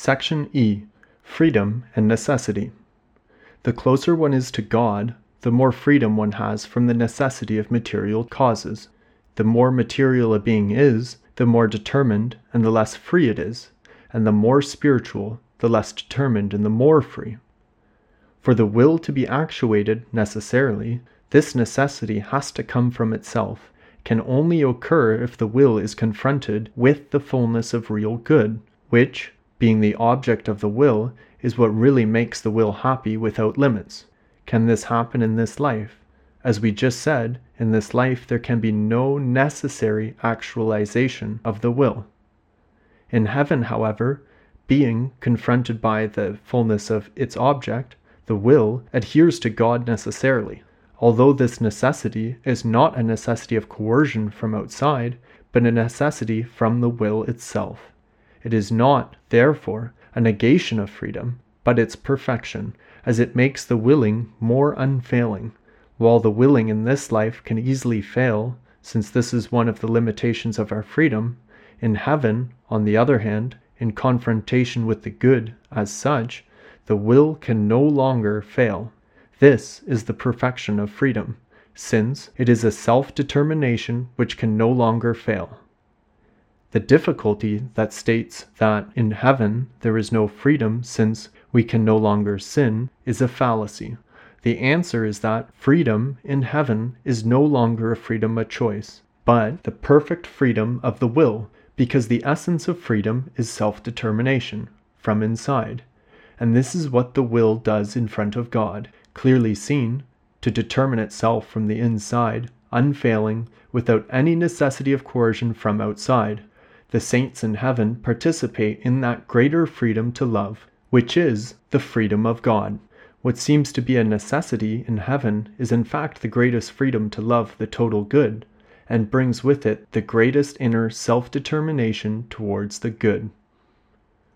Section E Freedom and Necessity. The closer one is to God, the more freedom one has from the necessity of material causes. The more material a being is, the more determined and the less free it is, and the more spiritual, the less determined and the more free. For the will to be actuated necessarily, this necessity has to come from itself, can only occur if the will is confronted with the fullness of real good, which, being the object of the will, is what really makes the will happy without limits. Can this happen in this life? As we just said, in this life there can be no necessary actualization of the will. In heaven, however, being confronted by the fullness of its object, the will adheres to God necessarily, although this necessity is not a necessity of coercion from outside, but a necessity from the will itself. It is not, therefore, a negation of freedom, but its perfection, as it makes the willing more unfailing. While the willing in this life can easily fail, since this is one of the limitations of our freedom, in heaven, on the other hand, in confrontation with the good as such, the will can no longer fail. This is the perfection of freedom, since it is a self determination which can no longer fail. The difficulty that states that in heaven there is no freedom since we can no longer sin is a fallacy. The answer is that freedom in heaven is no longer a freedom of choice, but the perfect freedom of the will, because the essence of freedom is self determination from inside. And this is what the will does in front of God, clearly seen, to determine itself from the inside, unfailing, without any necessity of coercion from outside the saints in heaven participate in that greater freedom to love, which is the freedom of God. What seems to be a necessity in heaven is in fact the greatest freedom to love the total good, and brings with it the greatest inner self determination towards the good.